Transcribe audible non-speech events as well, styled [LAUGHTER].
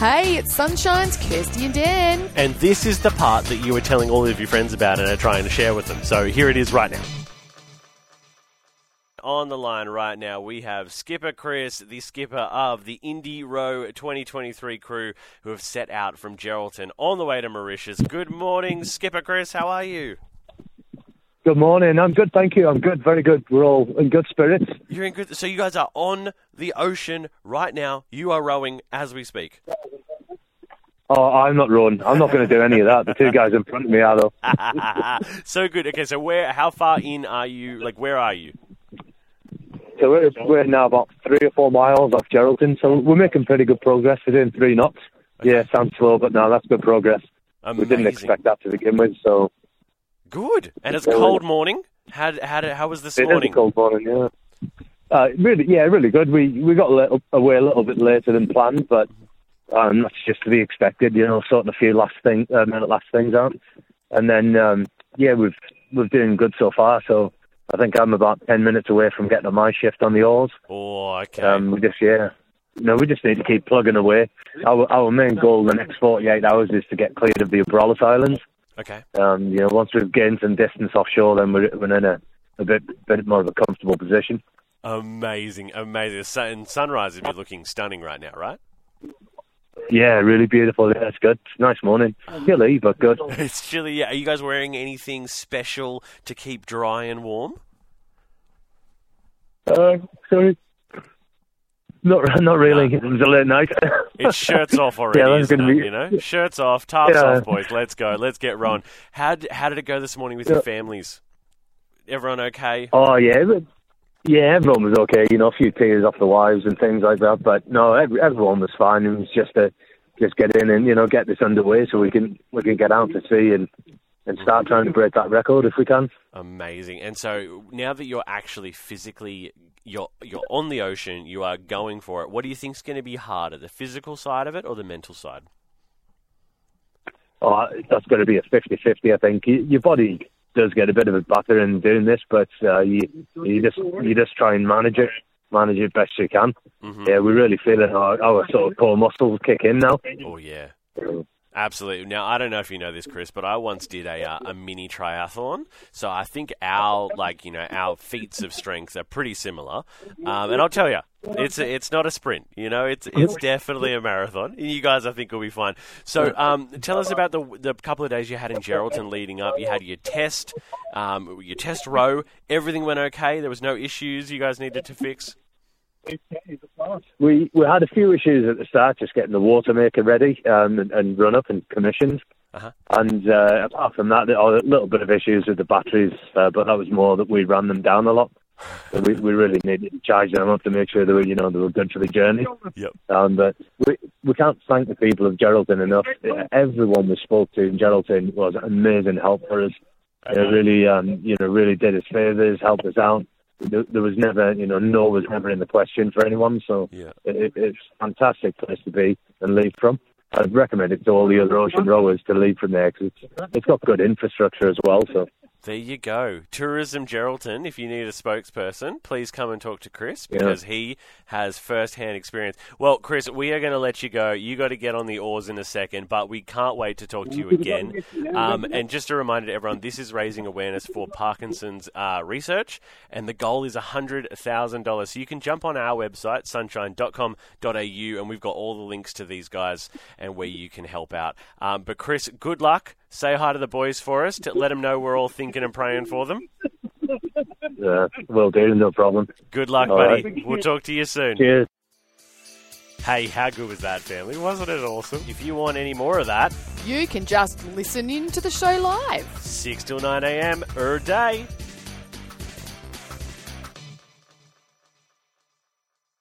Hey, it's Sunshine's Kirsty and Dan. And this is the part that you were telling all of your friends about and are trying to share with them. So here it is right now. On the line right now, we have Skipper Chris, the skipper of the Indi Row 2023 crew, who have set out from Geraldton on the way to Mauritius. Good morning, Skipper Chris. How are you? Good morning. I'm good, thank you. I'm good, very good. We're all in good spirits. You're in good. So you guys are on the ocean right now. You are rowing as we speak. Oh, I'm not rowing. I'm not going to do any of that. The two guys in front of me are though. [LAUGHS] so good. Okay, so where? How far in are you? Like, where are you? So we're, we're now about three or four miles off Geraldton. So we're making pretty good progress. We're doing three knots. Yeah, sounds slow, but no, that's good progress. Amazing. We didn't expect that to begin with, so Good. And it's Yeah, cold morning. How how how was this it is morning? a cold morning. Yeah. Uh, really, yeah, really good. We we got a little, away a little bit later than planned, but um, that's just to be expected. You know, sorting a few last thing, uh, minute last things out, and then um, yeah, we've we're doing good so far. So I think I'm about ten minutes away from getting on my shift on the oars. Oh, okay. Um, we just yeah, no, we just need to keep plugging away. Our our main goal in the next 48 hours is to get clear of the Abrolhos Islands. okay. Um, you know, once we've gained some distance offshore, then we're, we're in a, a bit bit more of a comfortable position. Amazing, amazing. The sun, sunrise would be looking stunning right now, right? Yeah, really beautiful. Yeah, it's good. Nice morning. Chilly, but good. [LAUGHS] It's chilly. Yeah. Are you guys wearing anything special to keep dry and warm? Uh, sorry. Not, [LAUGHS] not really. It was a late night. It's [LAUGHS] shirts off already, Yeah, isn't gonna it? be- You know, shirts off, tarps Yeah. off, boys. Let's go. Let's get rolling. How how did it go this morning with your families? Everyone okay? oh yeah, yeah. Everyone was okay. You know, a few tears off the wives and things like that. But no, every, everyone was fine. It was just to just get in and you know get this underway so we can we can get out to sea and and start trying to break that record if we can. Amazing. And so now that you're actually physically you're you're on the ocean, you are going for it. What do you think's going to be harder, the physical side of it or the mental side? Oh, that's going to be a 50-50, I think. Your body does get a bit of a batter in doing this, but uh, you you just you just try and manage it, manage it best you can. Mhm. Yeah, we're really feeling our, our sort of core muscles kick in now. Oh yeah. Absolutely. Now, I don't know if you know this, Chris, but I once did a uh, a mini triathlon. So I think our like you know our feats of strength are pretty similar. Um, and I'll tell you, it's a, it's not a sprint. You know, it's it's definitely a marathon. You guys, I think, will be fine. So, um, tell us about the the couple of days you had in Geraldton leading up. You had your test, um, your test row. Everything went okay. There was no issues you guys needed to fix. We we had a few issues at the start, just getting the water maker ready um, and, and run up and commissioned. Uh-huh. And uh, apart from that, there are a little bit of issues with the batteries, uh, but that was more that we ran them down a lot. So we, we really needed to charge them up to make sure they were, you know, they were good for the journey. Yep. Um, but we we can't thank the people of Geraldton enough. Everyone we spoke to in Geraldton was an amazing help for us. They really, um, you know, really did us favors, helped us out. There, there was never, you know, no was never in the question for anyone. So Yeah. it, it's a fantastic place to be and leave from. I'd recommend it to all the other ocean rowers to leave from there because it's, it's got good infrastructure as well. So There you go. Tourism Geraldton, if you need a spokesperson, please come and talk to Chris because he has first hand experience. Well, Chris, we are going to let you go. You got to get on the oars in a second, but we can't wait to talk to you [LAUGHS] again. Um, and just a reminder to everyone this is raising awareness for Parkinson's uh, research, and the goal is $100,000. So you can jump on our website, sunshine.com.au, and we've got all the links to these guys and where you can help out. Um, but, Chris, good luck. Say hi to the boys for us to let them know we're all thinking and praying for them. [LAUGHS] uh, will do, no problem. Good luck, All buddy. right. We'll talk to you soon. Cheers. Hey, how good was that, family? Wasn't it awesome? If you want any more of that, You can just listen in to the show live. 6 till 9 a.m. er day.